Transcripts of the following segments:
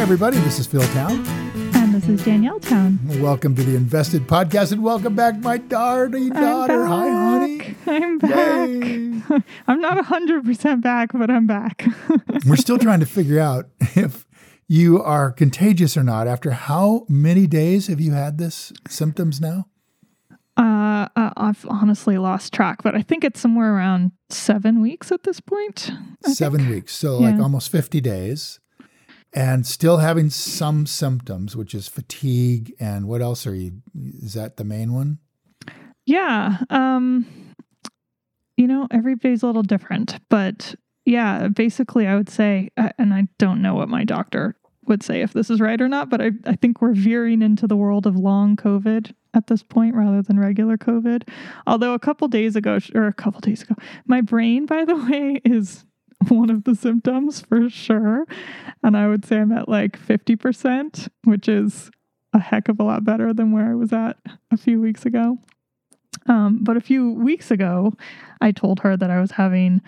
Hey, everybody, this is Phil Town. And this is Danielle Town. Welcome to the Invested Podcast, and welcome back, my darling daughter. Hi, honey. I'm back. Yay. I'm not 100% back, but I'm back. We're still trying to figure out if you are contagious or not. After how many days have you had this symptoms now? uh, uh, I've honestly lost track, but I think it's somewhere around seven weeks at this point. I Seven think. weeks. So, like almost 50 days, and still having some symptoms, which is fatigue. And what else are you? Is that the main one? Yeah. Um, you know, every day's a little different, but yeah, basically, I would say, uh, and I don't know what my doctor would say if this is right or not, but I, I think we're veering into the world of long COVID at this point rather than regular COVID. Although a couple days ago, or a couple days ago, my brain, by the way, is one of the symptoms for sure. And I would say I'm at like 50%, which is a heck of a lot better than where I was at a few weeks ago. Um, but a few weeks ago, I told her that I was having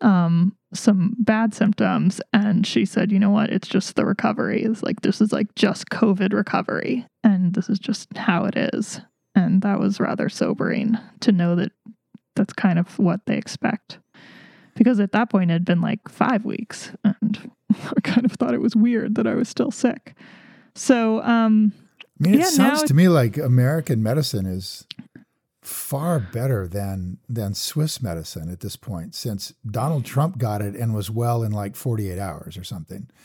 um, some bad symptoms, and she said, "You know what? It's just the recovery. It's like this is like just COVID recovery, and this is just how it is." And that was rather sobering to know that that's kind of what they expect. Because at that point, it had been like five weeks, and I kind of thought it was weird that I was still sick. So, um, I mean, it Yeah, sounds to me like American medicine is far better than than Swiss medicine at this point, since Donald Trump got it and was well in like 48 hours or something.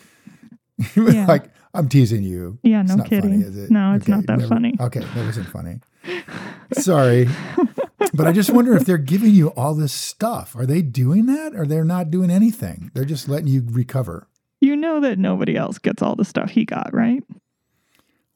Yeah. like, I'm teasing you. Yeah, It's no not kidding. Funny, is it? No, it's not that never- funny. Okay, that wasn't funny. Sorry. but I just wonder if they're giving you all this stuff. Are they doing that or they're not doing anything? They're just letting you recover. you know that nobody else gets all the stuff he got, right?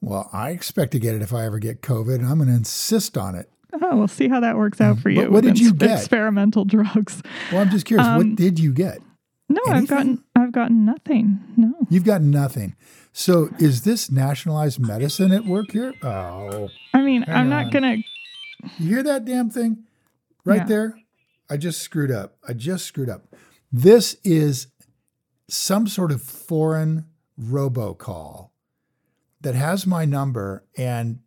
Well, I expect to get it if I ever get COVID, and I'm going to insist on it. Oh, we'll see how that works out for you. What did you get? Experimental drugs. Well, I'm just curious, Um, what did you get? No, I've gotten I've gotten nothing. No. You've got nothing. So is this nationalized medicine at work here? Oh, I mean, I'm on. not gonna. you hear that damn thing right Yeah. there? I just screwed up. I just screwed up. This is some sort of foreign robocall that has my number and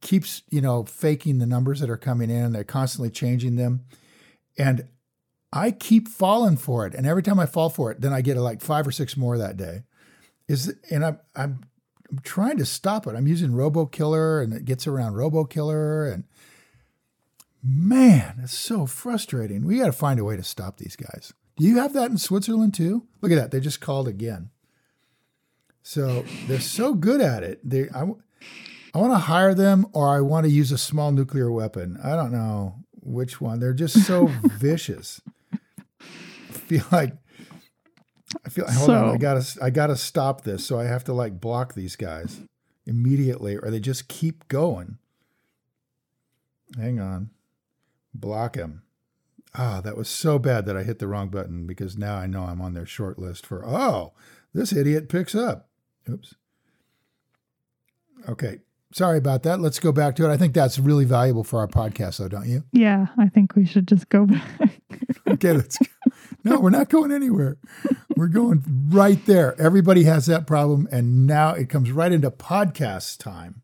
keeps, you know, faking the numbers that are coming in. They're constantly changing them. And I keep falling for it. And every time I fall for it, then I get like five or six more that day. Is and I'm I'm I'm trying to stop it. I'm using RoboKiller and it gets around RoboKiller and man, it's so frustrating. We got to find a way to stop these guys. Do you have that in Switzerland too? Look at that. They just called again. So they're so good at it. They I, I want to hire them or I want to use a small nuclear weapon. I don't know which one. They're just so vicious. I feel like I feel hold on, I gotta I gotta stop this. So I have to like block these guys immediately, or they just keep going. Hang on. Block him. Ah, that was so bad that I hit the wrong button because now I know I'm on their short list for oh, this idiot picks up. Oops. Okay. Sorry about that. Let's go back to it. I think that's really valuable for our podcast, though, don't you? Yeah, I think we should just go back. Okay, let's go. No, we're not going anywhere. We're going right there. Everybody has that problem. And now it comes right into podcast time.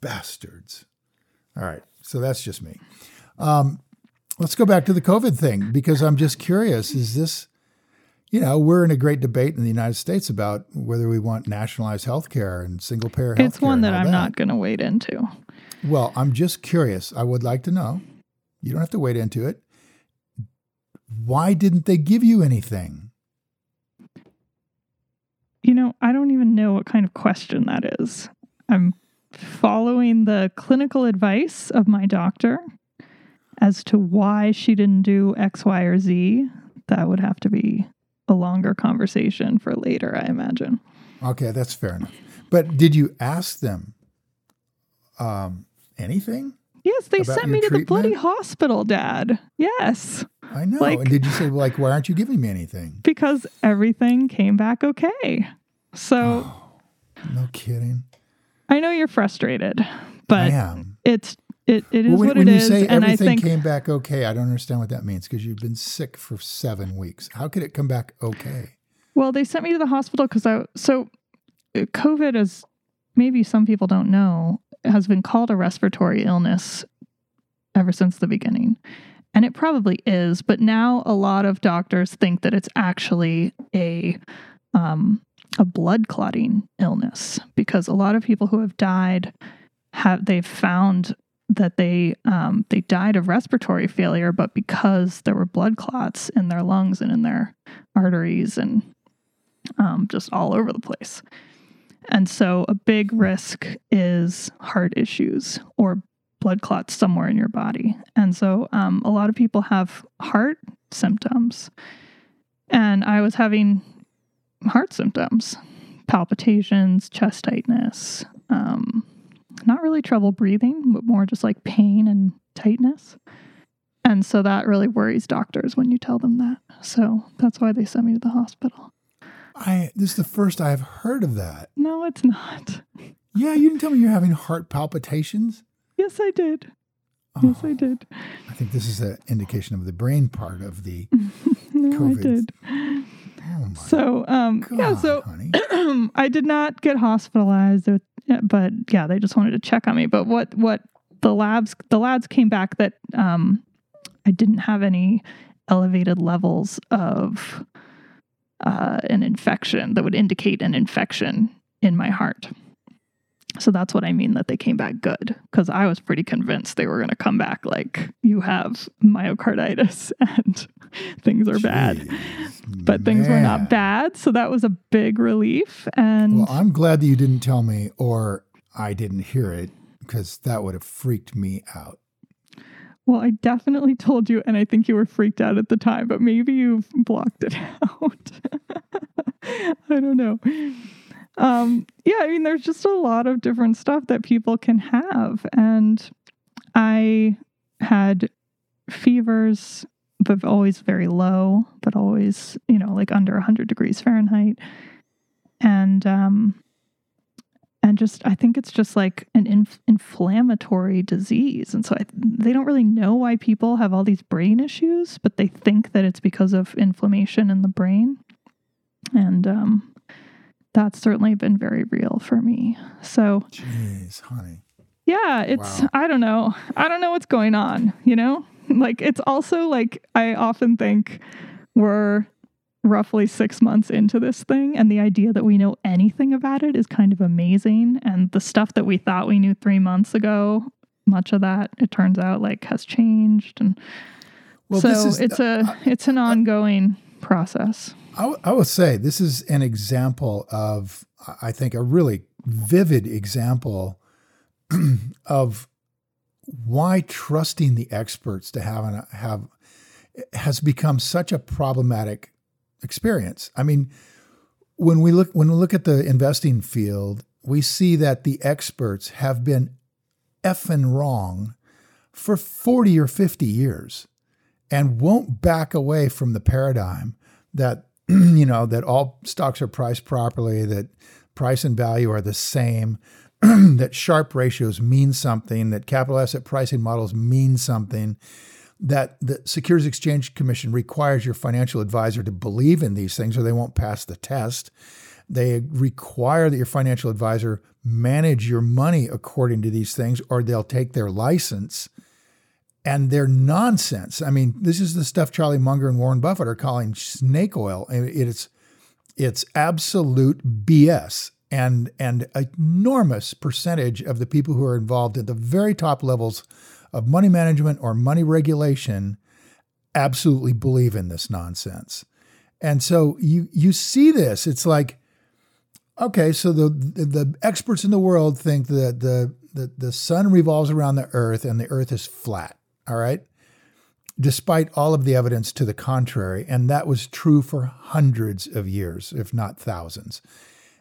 Bastards. All right. So that's just me. Um, let's go back to the COVID thing because I'm just curious. Is this, you know, we're in a great debate in the United States about whether we want nationalized health care and single payer health it's one that I'm not going to wade into. Well, I'm just curious. I would like to know. You don't have to wade into it. Why didn't they give you anything? You know, I don't even know what kind of question that is. I'm following the clinical advice of my doctor as to why she didn't do X, Y, or Z that would have to be a longer conversation for later, I imagine. Okay, that's fair enough. But did you ask them um, anything? Yes, they sent me to the bloody hospital, Dad. Yes, I know. Like- and did you say like, why aren't you giving me anything? because everything came back okay. So Oh, no kidding. I know you're frustrated, I but it's it, it is Well, when, what when it you is, say and I everything think came back okay, I don't understand what that means because you've been sick for seven weeks. How could it come back okay? Well, they sent me to the hospital because I so uh, COVID is maybe some people don't know has been called a respiratory illness ever since the beginning. And it probably is, but now a lot of doctors think that it's actually a um, a blood clotting illness because a lot of people who have died have they've found that they um, they died of respiratory failure, but because there were blood clots in their lungs and in their arteries and um, just all over the place. And so, a big risk is heart issues or blood clots somewhere in your body. And so, um, a lot of people have heart symptoms. And I was having heart symptoms palpitations, chest tightness, um, not really trouble breathing, but more just like pain and tightness. And so that really worries doctors when you tell them that. So that's why they sent me to the hospital. I this is the first I've heard of that. No, it's not. Yeah, you didn't tell me you're having heart palpitations. Yes, I did. Yes, Oh, I did. I think this is an indication of the brain part of the. No, COVID. I did. Oh So, um, God, yeah, so. I did not get hospitalized, but yeah, they just wanted to check on me. But what what the labs the labs came back that um, I didn't have any elevated levels of uh, an infection that would indicate an infection in my heart. So that's what I mean that they came back good because I was pretty convinced they were going to come back like you have myocarditis and things are bad. Jeez, But things were not bad. So that was a big relief. And Well, I'm glad that you didn't tell me or I didn't hear it because that would have freaked me out. well, I definitely told you, and I think you were freaked out at the time, but maybe you've blocked it out. I don't know. Um, yeah, I mean, there's just a lot of different stuff that people can have. And I had fevers, but always very low, but always, you know, like under 100 degrees Fahrenheit. And, um, and just, I think it's just like an inf- inflammatory disease. And so I, they don't really know why people have all these brain issues, but they think that it's because of inflammation in the brain. And, um, that's certainly been very real for me. So, Jeez, honey. yeah, it's Wow. I don't know. I don't know what's going on, you know? Like it's also like I often think we're roughly 6 months into this thing and the idea that we know anything about it is kind of amazing and the stuff that we thought we knew 3 months ago, much of that it turns out like has changed and Well, so is, uh, it's a it's an ongoing process. I, w- I would say this is an example of, I think, a really vivid example of why trusting the experts to have an, have has become such a problematic experience. I mean, when we look when we look at the investing field, we see that the experts have been effing wrong for 40 or 50 years and won't back away from the paradigm that you know that all stocks are priced properly that price and value are the same that Sharpe ratios mean something that capital asset pricing models mean something that the securities exchange commission requires your financial advisor to believe in these things or they won't pass the test. They require that your financial advisor manage your money according to these things or they'll take their license and they're nonsense. I mean, this is the stuff Charlie Munger and Warren Buffett are calling snake oil. It's it's absolute BS. And and an enormous percentage of the people who are involved at the very top levels of money management or money regulation absolutely believe in this nonsense. And so you you see this. It's like, okay, so the the, the experts in the world think that the, the the sun revolves around the earth and the earth is flat. All right. despite all of the evidence to the contrary. And that was true for hundreds of years, if not thousands.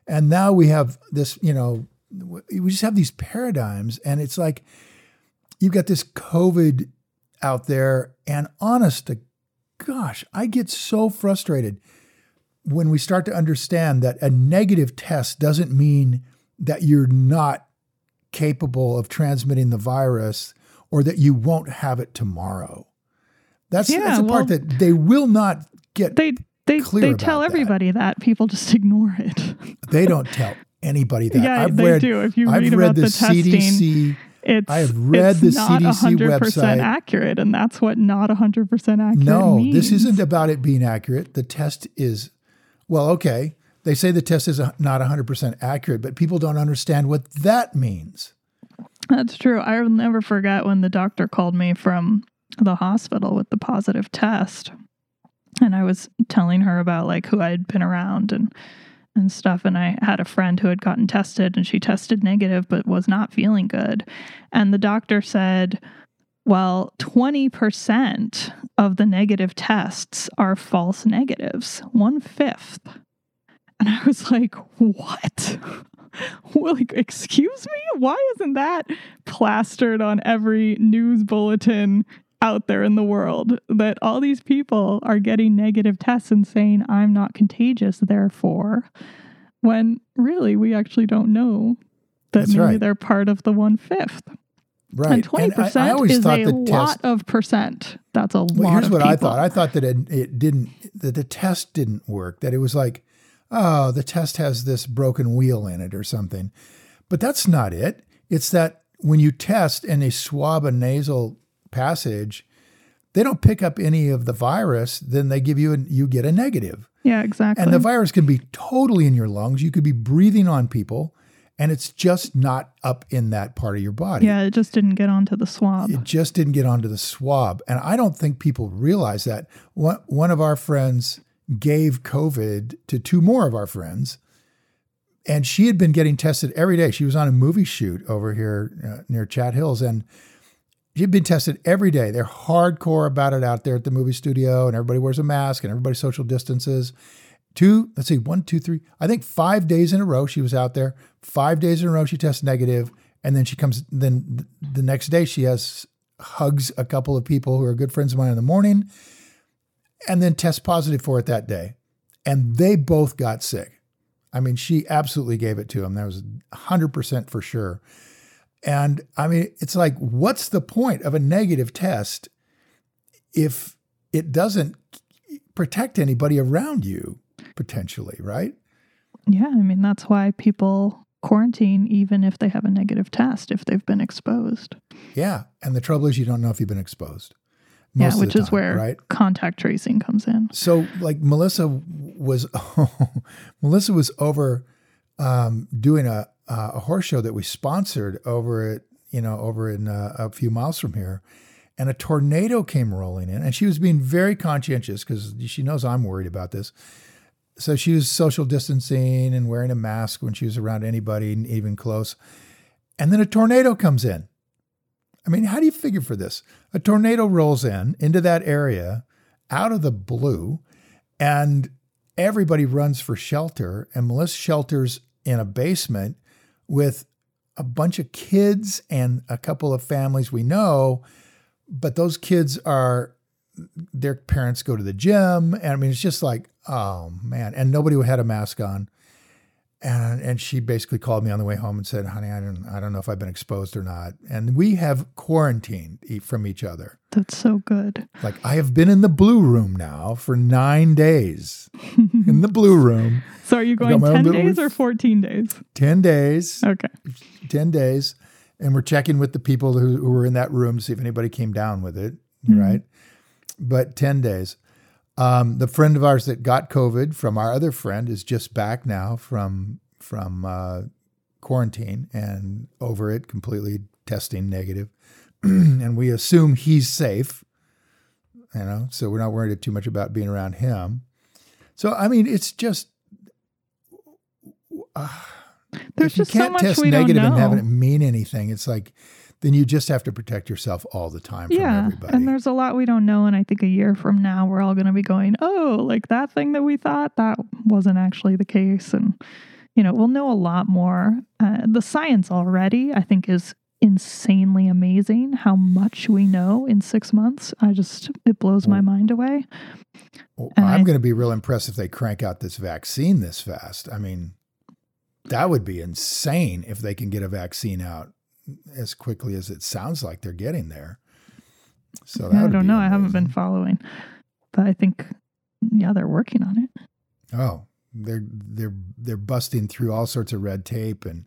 And now we have this, you know, we just have these paradigms, and it's like you've got this COVID out there, and honest to gosh, I get so frustrated when we start to understand that a negative test doesn't mean that you're not capable of transmitting the virus or that you won't have it tomorrow. That's, Yeah, that's the part that they will not get. They they clear they tell everybody that. People just ignore it. They don't tell anybody that. yeah, I've they read, do. If you I've read about the, the, testing, CDC. it's I have read it's the not CDC 100% website. accurate, and that's what not 100% accurate No, means. this isn't about it being accurate. The test is, well, okay. They say the test is not 100% accurate, but people don't understand what that means. That's true. I never forget when the doctor called me from the hospital with the positive test. And I was telling her about like who I had been around and and stuff and I had a friend who had gotten tested and she tested negative but was not feeling good. And the doctor said, "Well, 20% of the negative tests are false negatives. One fifth." And I was like, "What?" well, like, excuse me? Why isn't that plastered on every news bulletin out there in the world that all these people are getting negative tests and saying, I'm not contagious, therefore, when really we actually don't know that That's maybe right. they're part of the one fifth. Right. And 20% I, I always is a the lot test. of percent. That's a lot. Well, lot here's what I thought. I thought that it, it didn't, that the test didn't work, that it was like, oh, the test has this broken wheel in it or something. But that's not it. It's that when you test and they swab a nasal passage, they don't pick up any of the virus, then they give you a, you get a negative. yeah, exactly. And the virus can be totally in your lungs. You could be breathing on people, and it's just not up in that part of your body. yeah, it just didn't get onto the swab. It just didn't get onto the swab. And I don't think people realize that. One, one of our friends gave COVID to two more of our friends, and she had been getting tested every day. She was on a movie shoot over here uh, near Chat Hills, and she'd been tested every day. They're hardcore about it out there at the movie studio, and everybody wears a mask and everybody social distances. Two, let's see, one, two, three, I think five days in a row she was out there. Five days in a row she tests negative, and then she comes. Then the next day she has hugs a couple of people who are good friends of mine in the morning, and then test positive for it that day, and they both got sick. I mean, she absolutely gave it to him. That was hundred percent for sure. And I mean, it's like, what's the point of a negative test if it doesn't protect anybody around you potentially, right? Yeah, I mean, that's why people quarantine even if they have a negative test, if they've been exposed. Yeah. And the trouble is, you don't know if you've been exposed. Yeah, most of the which is time, where right? contact tracing comes in. So, like Melissa was, Melissa was over um, doing a uh, a horse show that we sponsored over at you know over in uh, a few miles from here, and a tornado came rolling in, and she was being very conscientious because she knows I'm worried about this. So she was social distancing and wearing a mask when she was around anybody, even close. And then a tornado comes in. I mean, how do you figure for this? A tornado rolls in into that area out of the blue, and everybody runs for shelter. And Melissa shelters in a basement with a bunch of kids and a couple of families we know, but those kids are their parents go to the gym, and I mean it's just like oh man, and nobody had a mask on. And, and she basically called me on the way home and said, "Honey, I don't I don't know if I've been exposed or not." And we have quarantined from each other. That's so good. Like I have been in the blue room now for nine days. in the blue room, So are you going 10 days or 14 days? ten days, Okay. ten days, and we're checking with the people who, who were in that room to see if anybody came down with it. Mhm. Right, but ten days. Um, the friend of ours that got COVID from our other friend is just back now from from uh, quarantine and over it, completely testing negative, and we assume he's safe. You know, so we're not worried too much about being around him. So I mean, it's just uh, There's if you just so can't much test we don't negative and have it mean anything, it's like then you just have to protect yourself all the time from yeah. everybody. And there's a lot we don't know. And I think a year from now, we're all going to be going, oh, like that thing that we thought that wasn't actually the case. And, you know, we'll know a lot more. Uh, the science already, I think, is insanely amazing how much we know in six months. I just, it blows my mind away. Well, I'm going to be real impressed if they crank out this vaccine this fast. I mean, that would be insane if they can get a vaccine out as quickly as it sounds like they're getting there. So that I don't know. I haven't been following, but I think, yeah, they're working on it. Oh, they're they're they're busting through all sorts of red tape and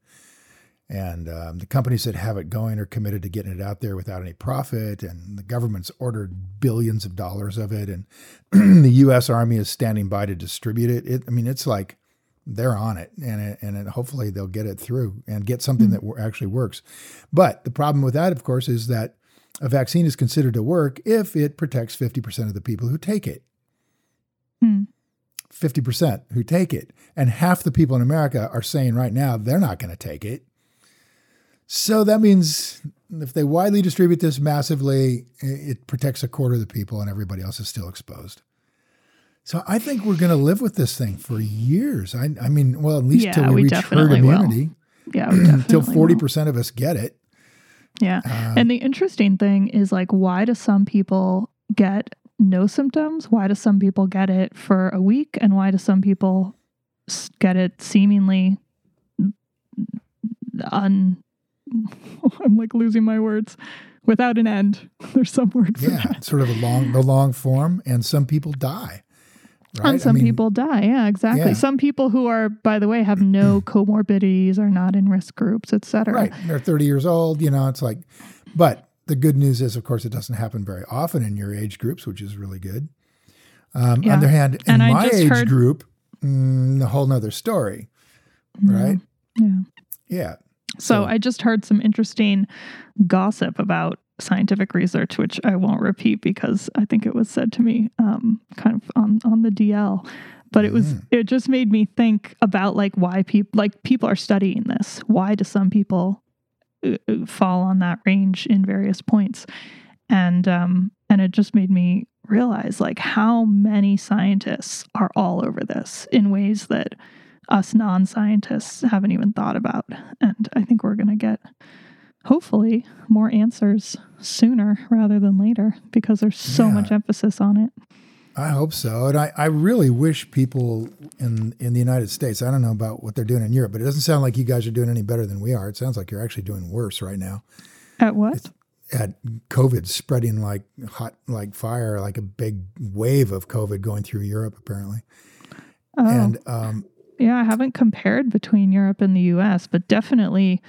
and um, the companies that have it going are committed to getting it out there without any profit and the government's ordered billions of dollars of it and the U.S. Army is standing by to distribute it. it I mean, it's like they're on it and it, and it, hopefully they'll get it through and get something that wo- actually works. But the problem with that, of course, is that a vaccine is considered to work if it protects 50% of the people who take it. Hmm. 50% who take it. And half the people in America are saying right now they're not going to take it. So that means if they widely distribute this massively, it protects a quarter of the people and everybody else is still exposed. So I think we're going to live with this thing for years. I, I mean, well, at least Yeah, till we, we reach herd definitely will. immunity, Yeah. we definitely 40% of us get it. Yeah. Um, and the interesting thing is like, why do some people get no symptoms? Why do some people get it for a week? And why do some people get it seemingly un. I'm like losing my words without an end. There's some word for yeah, sort of a long, the long form, and some people die. Right? And I some mean, people die. Yeah, exactly. Yeah. Some people who are, by the way, have no comorbidities, are not in risk groups, et cetera. Right. They're 30 years old, you know, it's like, but the good news is, of course, it doesn't happen very often in your age groups, which is really good. Um, Yeah. On the other hand, in And my age heard- group, mm, a whole nother story, right? Yeah. Yeah. So So- I just heard some interesting gossip about scientific research, which I won't repeat because I think it was said to me um, kind of on, on the DL. But it was Mhm. it just made me think about like why people like people are studying this. Why do some people uh, uh, fall on that range in various points? And um, and it just made me realize like how many scientists are all over this in ways that us non-scientists haven't even thought about and i think we're going to get hopefully more answers sooner rather than later because there's so Yeah. much emphasis on it I hope so. And I, I really wish people in, in the United States, I don't know about what they're doing in Europe, but it doesn't sound like you guys are doing any better than we are. It sounds like you're actually doing worse right now. at what At COVID spreading like hot, like fire, like a big wave of COVID going through Europe, apparently. oh And um, yeah i haven't compared between europe and the us but definitely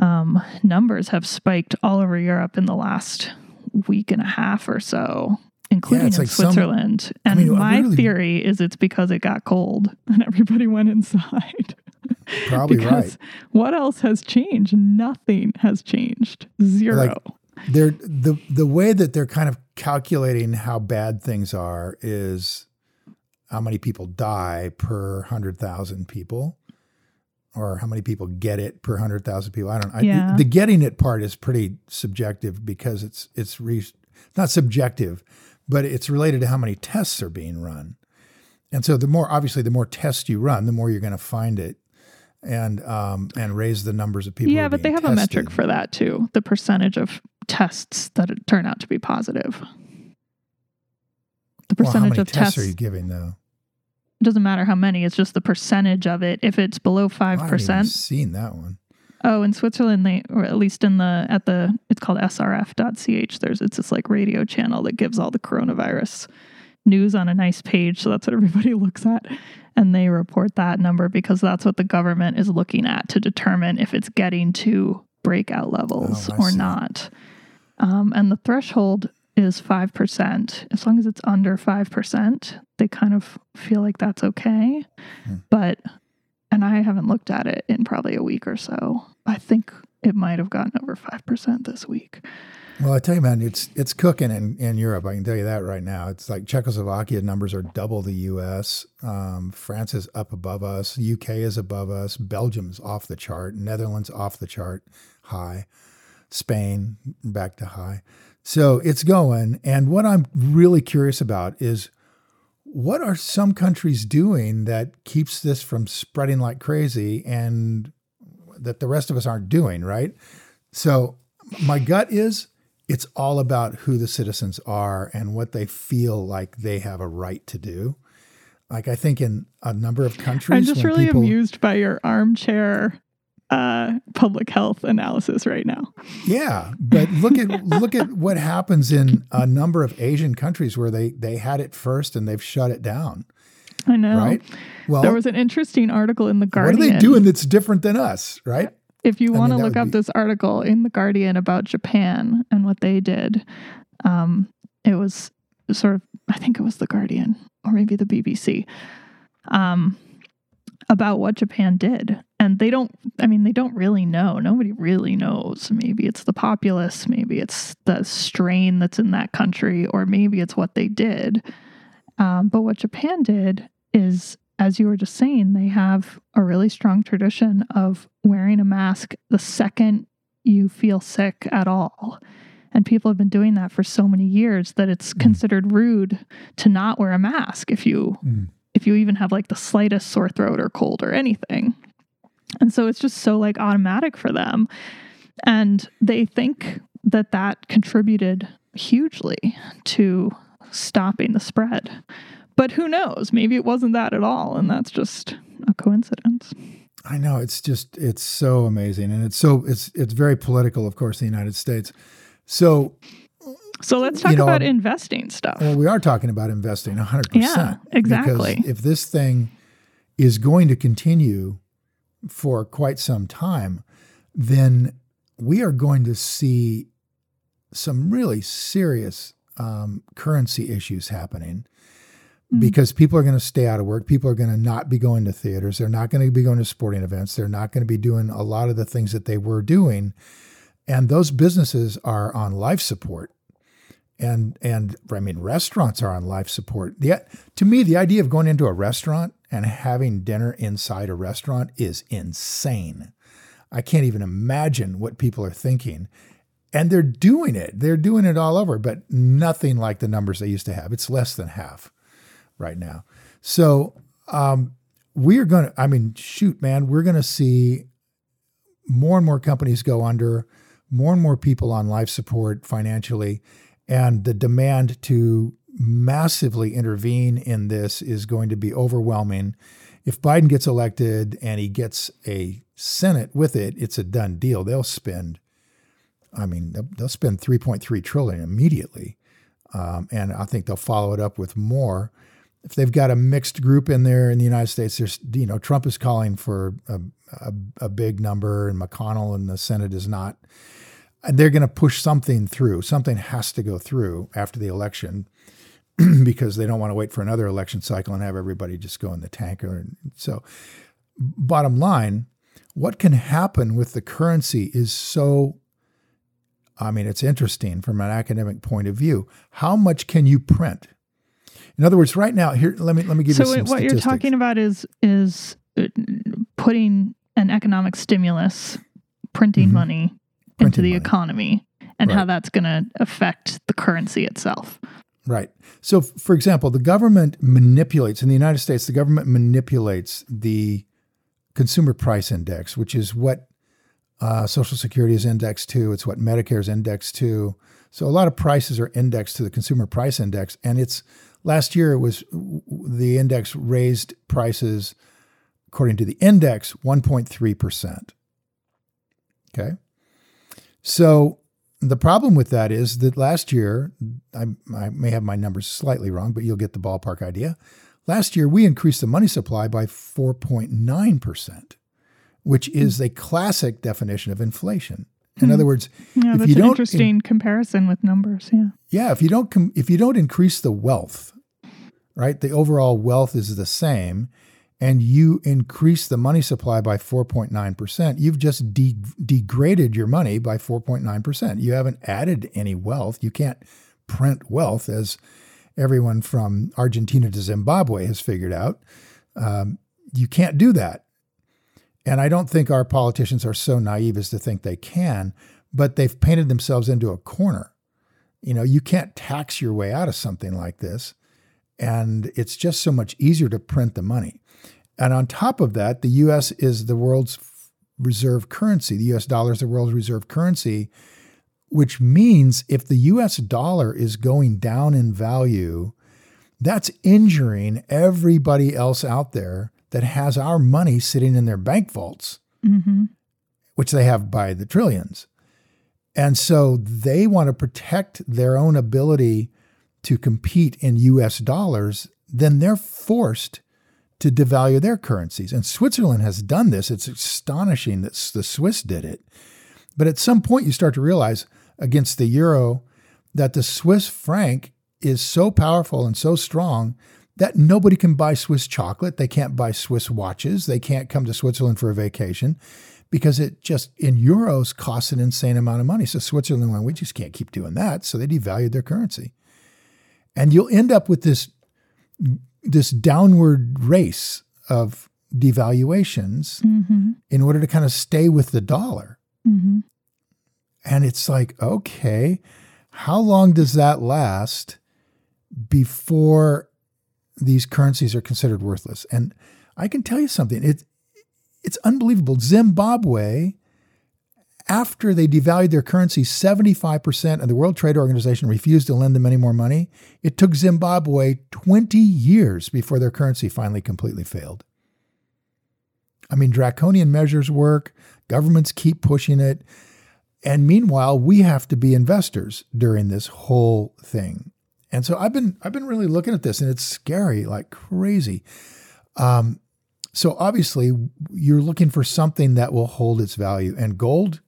um, numbers have spiked all over europe in the last week and a half or so including it's in like some- switzerland I and mean, my really- theory is it's because it got cold and everybody went inside probably right. what else has changed? Nothing has changed. Zero. they're the the way that they're kind of calculating how bad things are is how many people die per hundred thousand people, or how many people get it per hundred thousand people. I don't. know. Yeah. the getting it part is pretty subjective because it's it's re, not subjective, but it's related to how many tests are being run. And so the more obviously the more tests you run, the more you're going to find it, and um and raise the numbers of people. yeah, but they have a metric for that too. The percentage of tests that turn out to be positive. The Well, how percentage many of tests tests are you giving though? Doesn't matter how many. It's just the percentage of it. If it's below I five haven't even percent, seen that one. Oh, in Switzerland, they or at least in the at the it's called srf.ch. There's it's this like radio channel that gives all the coronavirus news on a nice page, so that's what everybody looks at, and they report that number because that's what the government is looking at to determine if it's getting to breakout levels Oh, or see. not. Um, and the threshold is five percent. As long as it's under five percent, they kind of feel like that's okay. Hmm. But and I haven't looked at it in probably a week or so. I think it might have gotten over 5% this week. Well, I tell you, man, it's it's cooking in, in Europe. I can tell you that right now. It's like Czechoslovakia numbers are double the U.S. Um, France is up above us. UK is above us. Belgium's off the chart. Netherlands off the chart high. Spain back to high. So it's going. And what I'm really curious about is what are some countries doing that keeps this from spreading like crazy and that the rest of us aren't doing, right? So my gut is it's all about who the citizens are and what they feel like they have a right to do. Like I think in a number of countries, I'm just really people, amused by your armchair uh, public health analysis right now. Yeah, but look at look at what happens in a number of Asian countries where they they had it first and they've shut it down. I know. Right. Well, there was an interesting article in the Guardian. What are they doing that's different than us? Right. If you want to look up be... this article in the Guardian about Japan and what they did, um, it was sort of I think it was the Guardian or maybe the BBC. Um, about what Japan did. And they don't, I mean, they don't really know. Nobody really knows. Maybe it's the populace, maybe it's the strain that's in that country, or maybe it's what they did. Um, but what Japan did is, as you were just saying, they have a really strong tradition of wearing a mask the second you feel sick at all. And people have been doing that for so many years that it's mm. considered rude to not wear a mask if you mm if you even have like the slightest sore throat or cold or anything. And so it's just so like automatic for them. And they think that that contributed hugely to stopping the spread. But who knows? Maybe it wasn't that at all. And that's just a coincidence. I know it's just it's so amazing and it's so it's it's very political of course in the United States. So so let's talk you know, about investing stuff. Well, we are talking about investing 100%. Yeah, exactly. Because if this thing is going to continue for quite some time, then we are going to see some really serious um, currency issues happening mm. because people are going to stay out of work. People are going to not be going to theaters. They're not going to be going to sporting events. They're not going to be doing a lot of the things that they were doing. And those businesses are on life support and and I mean restaurants are on life support. The, to me, the idea of going into a restaurant and having dinner inside a restaurant is insane. I can't even imagine what people are thinking. And they're doing it. They're doing it all over, but nothing like the numbers they used to have. It's less than half right now. So um, we're going to, I mean, shoot, man, we're going to see more and more companies go under, more and more people on life support financially and the demand to massively intervene in this is going to be overwhelming. If Biden gets elected and he gets a Senate with it, it's a done deal. They'll spend, I mean, they'll spend 3.3 trillion immediately, um, and I think they'll follow it up with more. If they've got a mixed group in there in the United States, there's you know Trump is calling for a, a, a big number, and McConnell in the Senate is not they're going to push something through. Something has to go through after the election because they don't want to wait for another election cycle and have everybody just go in the tanker. So, bottom line, what can happen with the currency is so. I mean, it's interesting from an academic point of view. How much can you print? In other words, right now, here let me let me give so you some. So what statistics. you're talking about is is uh, putting an economic stimulus, printing mm-hmm. money into the money. economy and right. how that's going to affect the currency itself. Right. So, for example, the government manipulates, in the United States, the government manipulates the consumer price index, which is what uh, Social Security is indexed to. It's what Medicare is indexed to. So, a lot of prices are indexed to the consumer price index. And it's last year, it was the index raised prices, according to the index, 1.3%. Okay. So the problem with that is that last year, I, I, may have my numbers slightly wrong, but you'll get the ballpark idea. Last year, we increased the money supply by 4.9%, which is a classic definition of inflation. In mm. other words, yeah, if you don't interesting in, comparison with numbers. Yeah, yeah. If you don't com- if you don't increase the wealth, right, the overall wealth is the same, and you increase the money supply by 4.9%, you've just de- degraded your money by 4.9%. You haven't added any wealth. You can't print wealth, as everyone from Argentina to Zimbabwe has figured out. Um, you can't do that. And I don't think our politicians are so naive as to think they can. but they've painted themselves into a corner. You know, you can't tax your way out of something like this. And it's just so much easier to print the money. And on top of that, the US is the world's reserve currency. The US dollar is the world's reserve currency, which means if the US dollar is going down in value, that's injuring everybody else out there that has our money sitting in their bank vaults, Mm-hmm. which they have by the trillions. And so they want to protect their own ability to compete in US dollars, then they're forced to devalue their currencies. And Switzerland has done this. It's astonishing that the Swiss did it. But at some point, you start to realize against the euro that the Swiss franc is so powerful and so strong that nobody can buy Swiss chocolate. They can't buy Swiss watches. They can't come to Switzerland for a vacation because it just in euros costs an insane amount of money. So Switzerland went, we just can't keep doing that. So they devalued their currency. And you'll end up with this, this downward race of devaluations Mm-hmm. in order to kind of stay with the dollar. Mm-hmm. And it's like, okay, how long does that last before these currencies are considered worthless? And I can tell you something. It, it's unbelievable. Zimbabwe, after they devalued their currency 75% and the World Trade Organization refused to lend them any more money, it took Zimbabwe 20 years before their currency finally completely failed. I mean, draconian measures work, governments keep pushing it. And meanwhile, we have to be investors during this whole thing. And so I've been I've been really looking at this, and it's scary, like crazy. Um, so obviously, you're looking for something that will hold its value, and gold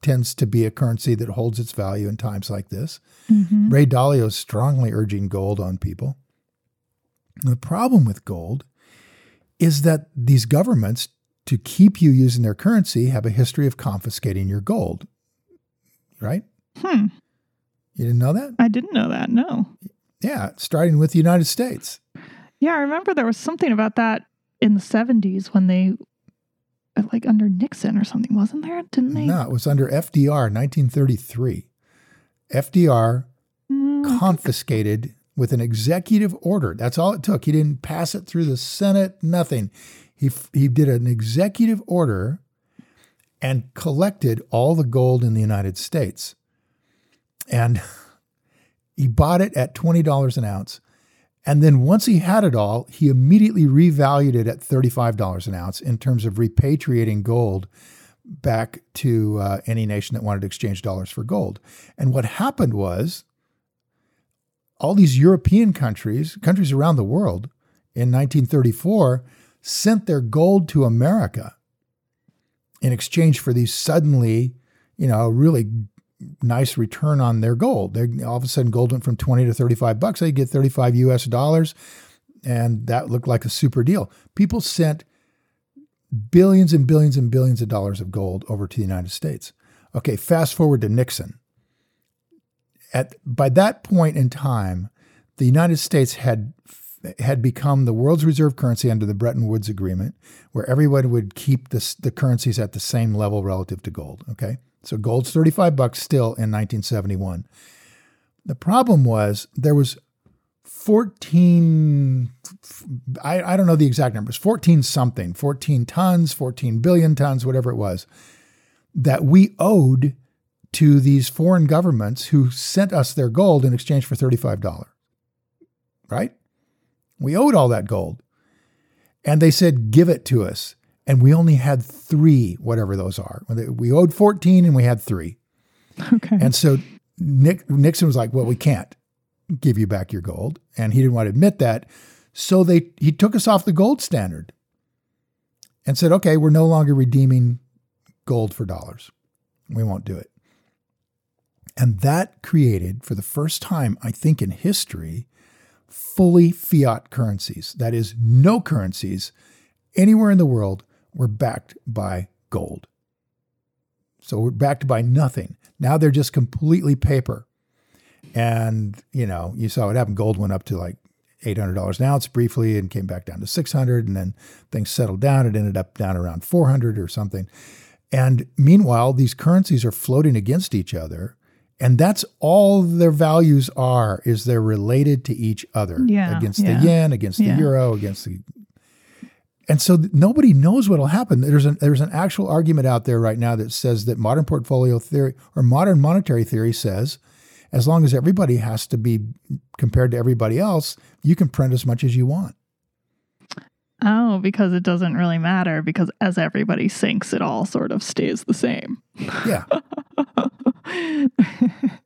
tends to be a currency that holds its value in times like this. Mm-hmm. Ray Dalio is strongly urging gold on people. And the problem with gold is that these governments, to keep you using their currency, have a history of confiscating your gold. Right? Hmm. You didn't know that? I didn't know that. No. Yeah, starting with the United States. Yeah, I remember there was something about that in the 70s when they, like under Nixon or something, wasn't there? Didn't they? No, it was under FDR, 1933. FDR Mm, confiscated with an executive order. That's all it took. He didn't pass it through the Senate, nothing. He, he did an executive order and collected all the gold in the United States. And he bought it at $20 an ounce. And then once he had it all, he immediately revalued it at $35 an ounce in terms of repatriating gold back to uh, any nation that wanted to exchange dollars for gold. And what happened was all these European countries, countries around the world in 1934, sent their gold to America in exchange for these suddenly, you know, really nice return on their gold. They, all of a sudden, gold went from 20 to 35 bucks. They get 35 US dollars, and that looked like a super deal. People sent billions and billions and billions of dollars of gold over to the United States. Okay, fast forward to Nixon. At by that point in time, the United States had had become the world's reserve currency under the Bretton Woods Agreement, where everyone would keep the, the currencies at the same level relative to gold. Okay, so gold's thirty five bucks still in 1971. The problem was there was 14 I, I don't know the exact numbers 14 something 14 tons 14 billion tons whatever it was that we owed to these foreign governments who sent us their gold in exchange for $35 right? We owed all that gold. And they said give it to us and we only had three whatever those are we owed 14 and we had three Okay. and so Nick, Nixon was like, "Well, we can't give you back your gold," and he didn't want to admit that. So they he took us off the gold standard and said, "Okay, we're no longer redeeming gold for dollars. We won't do it." And that created, for the first time, I think in history, fully fiat currencies. That is, no currencies anywhere in the world were backed by gold. So we're backed by nothing. Now they're just completely paper. And, you know, you saw what happened. Gold went up to like $800 an ounce briefly and came back down to 600 and then things settled down. It ended up down around 400 or something. And meanwhile, these currencies are floating against each other. And that's all their values are is they're related to each other Yeah, against yeah. the yen, against Yeah. the euro, against the and so th- nobody knows what'll happen. There's an there's an actual argument out there right now that says that modern portfolio theory or modern monetary theory says as long as everybody has to be compared to everybody else, you can print as much as you want. Oh, because it doesn't really matter because as everybody sinks, it all sort of stays the same. Yeah.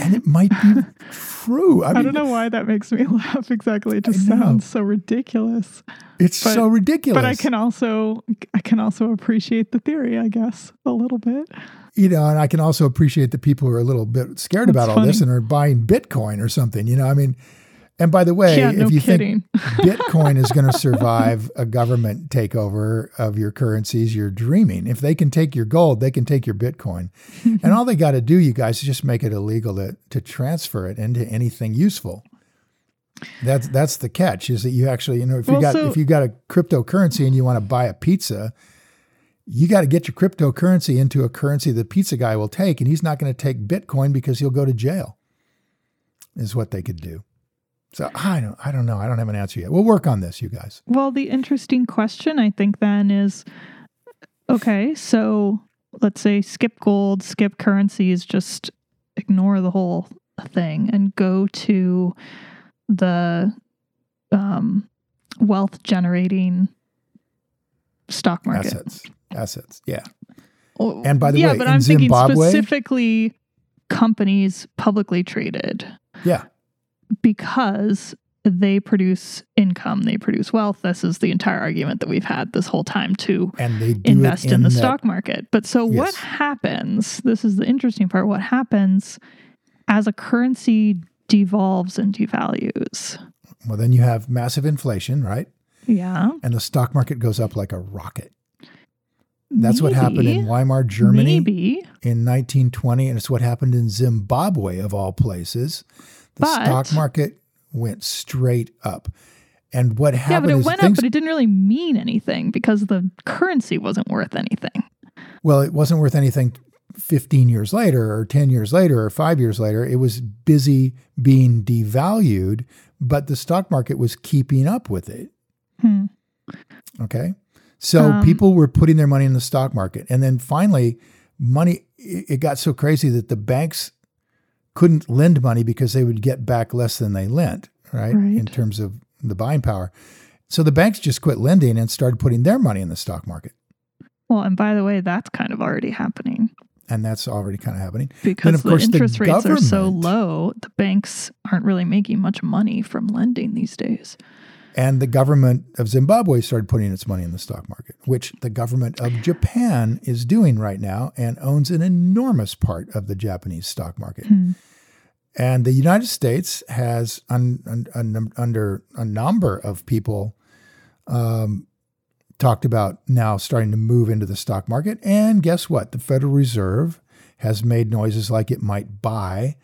and it might be true. I, I, mean, don't know why that makes me laugh exactly. It just sounds so ridiculous. It's but- so ridiculous. But I can also I can also appreciate the theory, I guess, a little bit. you know, and I can also appreciate the people who are a little bit scared That's about all this and are buying Bitcoin or something. You know, I mean, and by the way, yeah, if no you kidding. think Bitcoin is going to survive a government takeover of your currencies, you're dreaming. If they can take your gold, they can take your Bitcoin. and all they got to do, you guys, is just make it illegal to, to transfer it into anything useful. That's that's the catch is that you actually, you know, if you Well, got so- if you got a cryptocurrency and you want to buy a pizza, you got to get your cryptocurrency into a currency the pizza guy will take, and he's not going to take Bitcoin because he'll go to jail. Is what they could do. So I don't, I don't know. I don't have an answer yet. We'll work on this, you guys. Well, the interesting question I think then is okay, so let's say skip gold, skip currencies, just ignore the whole thing and go to the um, wealth generating stock market. Assets, assets. Yeah, Oh, And by the yeah, way, but I'm thinking specifically companies publicly traded yeah, because they produce income, they produce wealth. This is the entire argument that we've had this whole time to and they do invest it in, the that- stock market. But so what happens? This is the interesting part. What happens as a currency devolves and devalues? Well, then you have massive inflation, right? Yeah. And the stock market goes up like a rocket. That's what happened in Weimar Germany Maybe. in 1920, and it's what happened in Zimbabwe of all places. The But- stock market went straight up. And what happened? Yeah, but it went things up, but it didn't really mean anything because the currency wasn't worth anything. Well, it wasn't worth anything 15 years later or 10 years later or five years later. It was busy being devalued, but the stock market was keeping up with it. Hmm. Okay. So Um, people were putting their money in the stock market. And then finally, money, it got so crazy that the banks couldn't lend money because they would get back less than they lent, right? In terms of the buying power. So the banks just quit lending and started putting their money in the stock market. Well, and by the way, that's kind of already happening And that's already kind of happening. because of the course, the interest rates are so low. The banks aren't really making much money from lending these days. And the government of Zimbabwe started putting its money in the stock market, which the government of Japan is doing right now and owns an enormous part of the Japanese stock market. Hmm. And the United States has, un, un, un- under a number of people, um, talked about now starting to move into the stock market. And guess what? The Federal Reserve has made noises like it might buy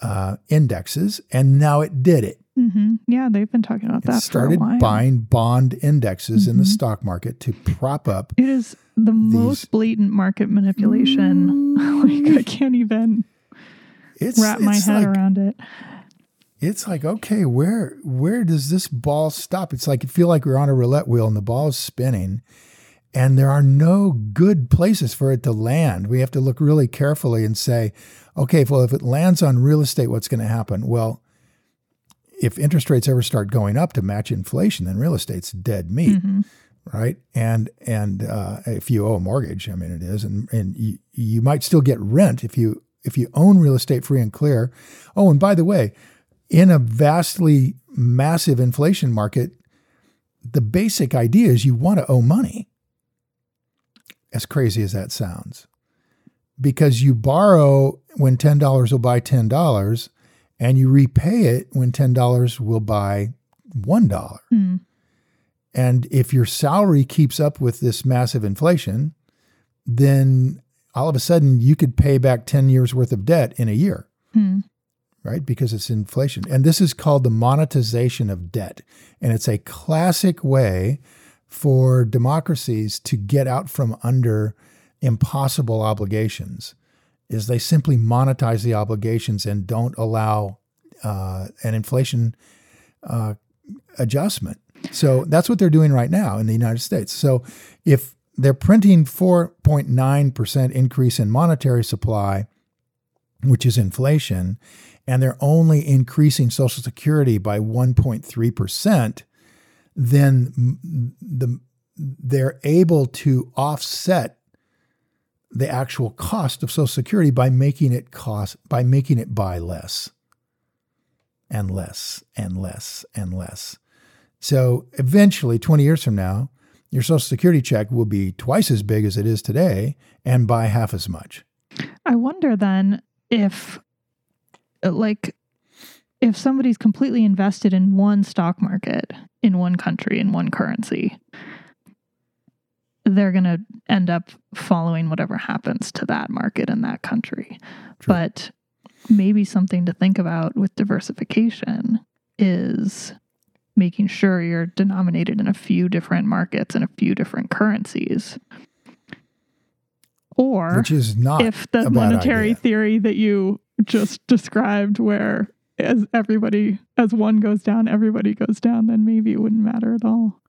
uh, indexes, and now it did it. Hmm Yeah, they've been talking about It that started for a while. buying bond indexes in the Mhm. stock market to prop up. It is the most blatant market manipulation. like I can't even It's wrap my head like, around it. It's like okay, where where does this ball stop? It's like you feel like we're on a roulette wheel and the ball is spinning, and there are no good places for it to land. We have to look really carefully and say, okay, well, if it lands on real estate, what's going to happen? Well, if interest rates ever start going up to match inflation, then real estate's dead meat. Mhm. right? And and uh, if you owe a mortgage, I mean it is, and and you, you might still get rent if you if you own real estate free and clear. Oh, and by the way, in a vastly massive inflation market, the basic idea is you want to owe money. As crazy as that sounds, because you borrow when ten dollars will buy ten dollars, and you repay it when ten dollars will buy one dollar. Hmm. And if your salary keeps up with this massive inflation, then all of a sudden you could pay back 10 years worth of debt in a year, Hmm. right? Because it's inflation. And this is called the monetization of debt. And it's a classic way for democracies to get out from under impossible obligations is they simply monetize the obligations and don't allow uh, an inflation uh, adjustment. So that's what they're doing right now in the United States. So if they're printing 4.9% increase in monetary supply, which is inflation, and they're only increasing Social Security by 1.3%, then the, they're able to offset the actual cost of Social Security by making it cost by making it buy less and less and less and less. So eventually, 20 years from now, your Social Security check will be twice as big as it is today and buy half as much. I wonder then if, like, if somebody's completely invested in one stock market in one country in one currency, they're going to end up following whatever happens to that market in that country. True. But maybe something to think about with diversification is making sure you're denominated in a few different markets and a few different currencies. Or which is not if the monetary idea. theory that you just described where as everybody as one goes down, everybody goes down, then maybe it wouldn't matter at all.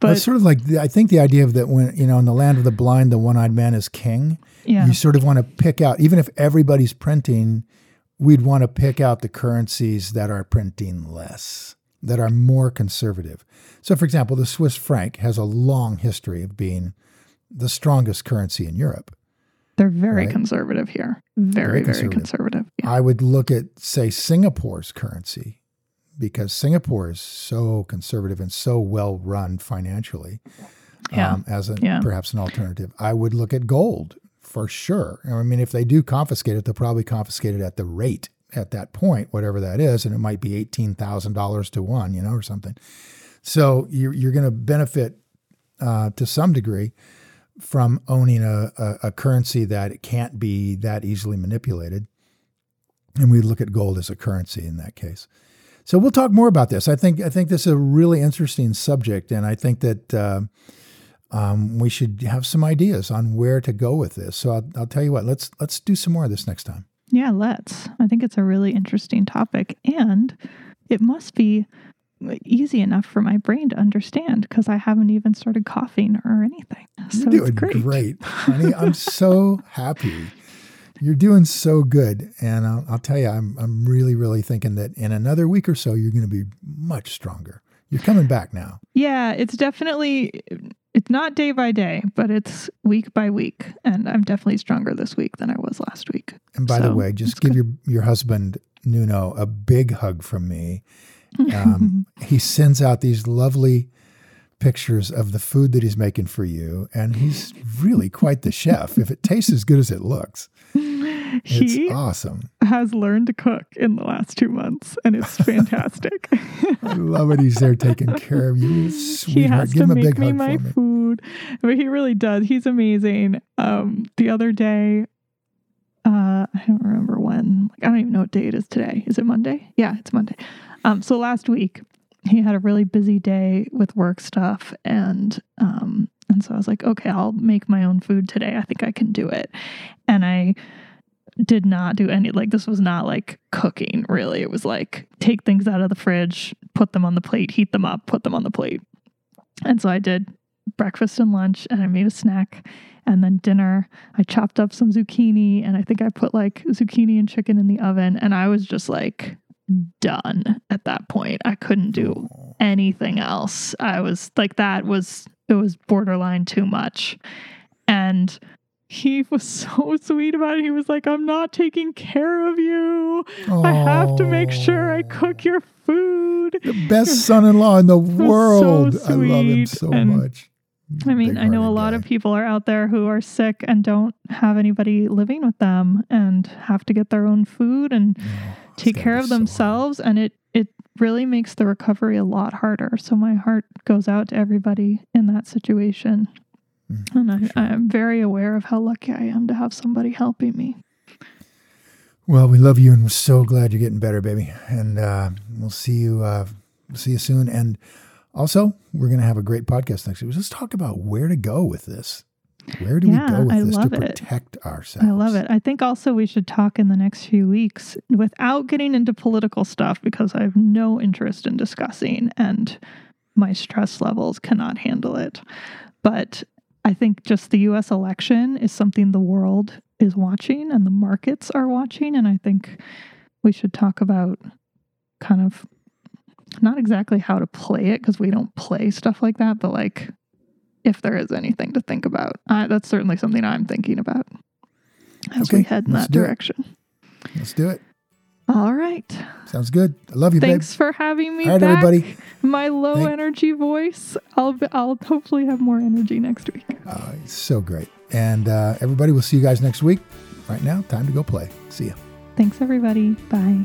But it's sort of like the, I think the idea of that when you know in the land of the blind, the one-eyed man is king. Yeah. You sort of want to pick out, even if everybody's printing, we'd want to pick out the currencies that are printing less, that are more conservative. So, for example, the Swiss franc has a long history of being the strongest currency in Europe. They're very right? conservative here. Very, very conservative. Very conservative. Yeah. I would look at, say, Singapore's currency because Singapore is so conservative and so well run financially yeah. um, as a, yeah. perhaps an alternative. I would look at gold for sure. I mean, if they do confiscate it, they'll probably confiscate it at the rate at that point, whatever that is, and it might be eighteen thousand dollars to one, you know, or something. So you're you're going to benefit uh, to some degree from owning a, a, a currency that can't be that easily manipulated, and we look at gold as a currency in that case. So we'll talk more about this. I think I think this is a really interesting subject, and I think that uh, um, we should have some ideas on where to go with this. So I'll, I'll tell you what. Let's let's do some more of this next time. Yeah, let's. I think it's a really interesting topic, and it must be easy enough for my brain to understand because I haven't even started coughing or anything. So You're doing great. great, honey. I'm so happy. You're doing so good, and I'll, I'll, tell you, I'm I'm really really thinking that in another week or so, you're going to be much stronger. You're coming back now. Yeah, it's definitely it's not day by day, but it's week by week, and I'm definitely stronger this week than I was last week. And by so, the way, just give good. your your husband Nuno a big hug from me. Um, he sends out these lovely pictures of the food that he's making for you, and he's really quite the chef. If it tastes as good as it looks, he awesome. Has learned to cook in the last two months, and it's fantastic. I love it. He's there taking care of you, sweetheart. He has Give to him a make big me hug my for me. food, but he really does. He's amazing. Um, the other day, uh, I don't remember when. Like, I don't even know what day it is today. Is it Monday? Yeah, it's Monday. Um, so last week he had a really busy day with work stuff and um and so I was like, okay, I'll make my own food today. I think I can do it. And I did not do any like this was not like cooking really. It was like take things out of the fridge, put them on the plate, heat them up, put them on the plate. And so I did breakfast and lunch and I made a snack and then dinner I chopped up some zucchini and I think I put like zucchini and chicken in the oven and I was just like done at that point. I couldn't do anything else. I was like that was it was borderline too much. And he was so sweet about it. He was like, I'm not taking care of you. I have to make sure I cook your food. The best son in law in the world. So I love him so and, much. I mean, I know a lot guy. of people are out there who are sick and don't have anybody living with them and have to get their own food and Oh, take care of so themselves and it it really makes the recovery a lot harder. So my heart goes out to everybody in that situation. Mm, And I, sure. I'm very aware of how lucky I am to have somebody helping me. Well, we love you and we're so glad you're getting better, baby. And uh, we'll see you. Uh, see you soon. And also, we're going to have a great podcast next week. Let's talk about where to go with this. Where do Yeah, we go with I this to love it. protect ourselves? I love it. I think also we should talk in the next few weeks without getting into political stuff because I have no interest in discussing and my stress levels cannot handle it. But I think just the US election is something the world is watching and the markets are watching. And I think we should talk about kind of not exactly how to play it because we don't play stuff like that, but like if there is anything to think about. Uh, that's certainly something I'm thinking about as we head in that do it. direction. Let's do it. All right. Sounds good. I love you, Thanks for having me. All right, back. everybody. My low Thank- energy voice. I'll be, I'll hopefully have more energy next week. Uh, it's so great. And uh, everybody, we'll see you guys next week. Right now, time to go play. See ya. Thanks everybody. Bye.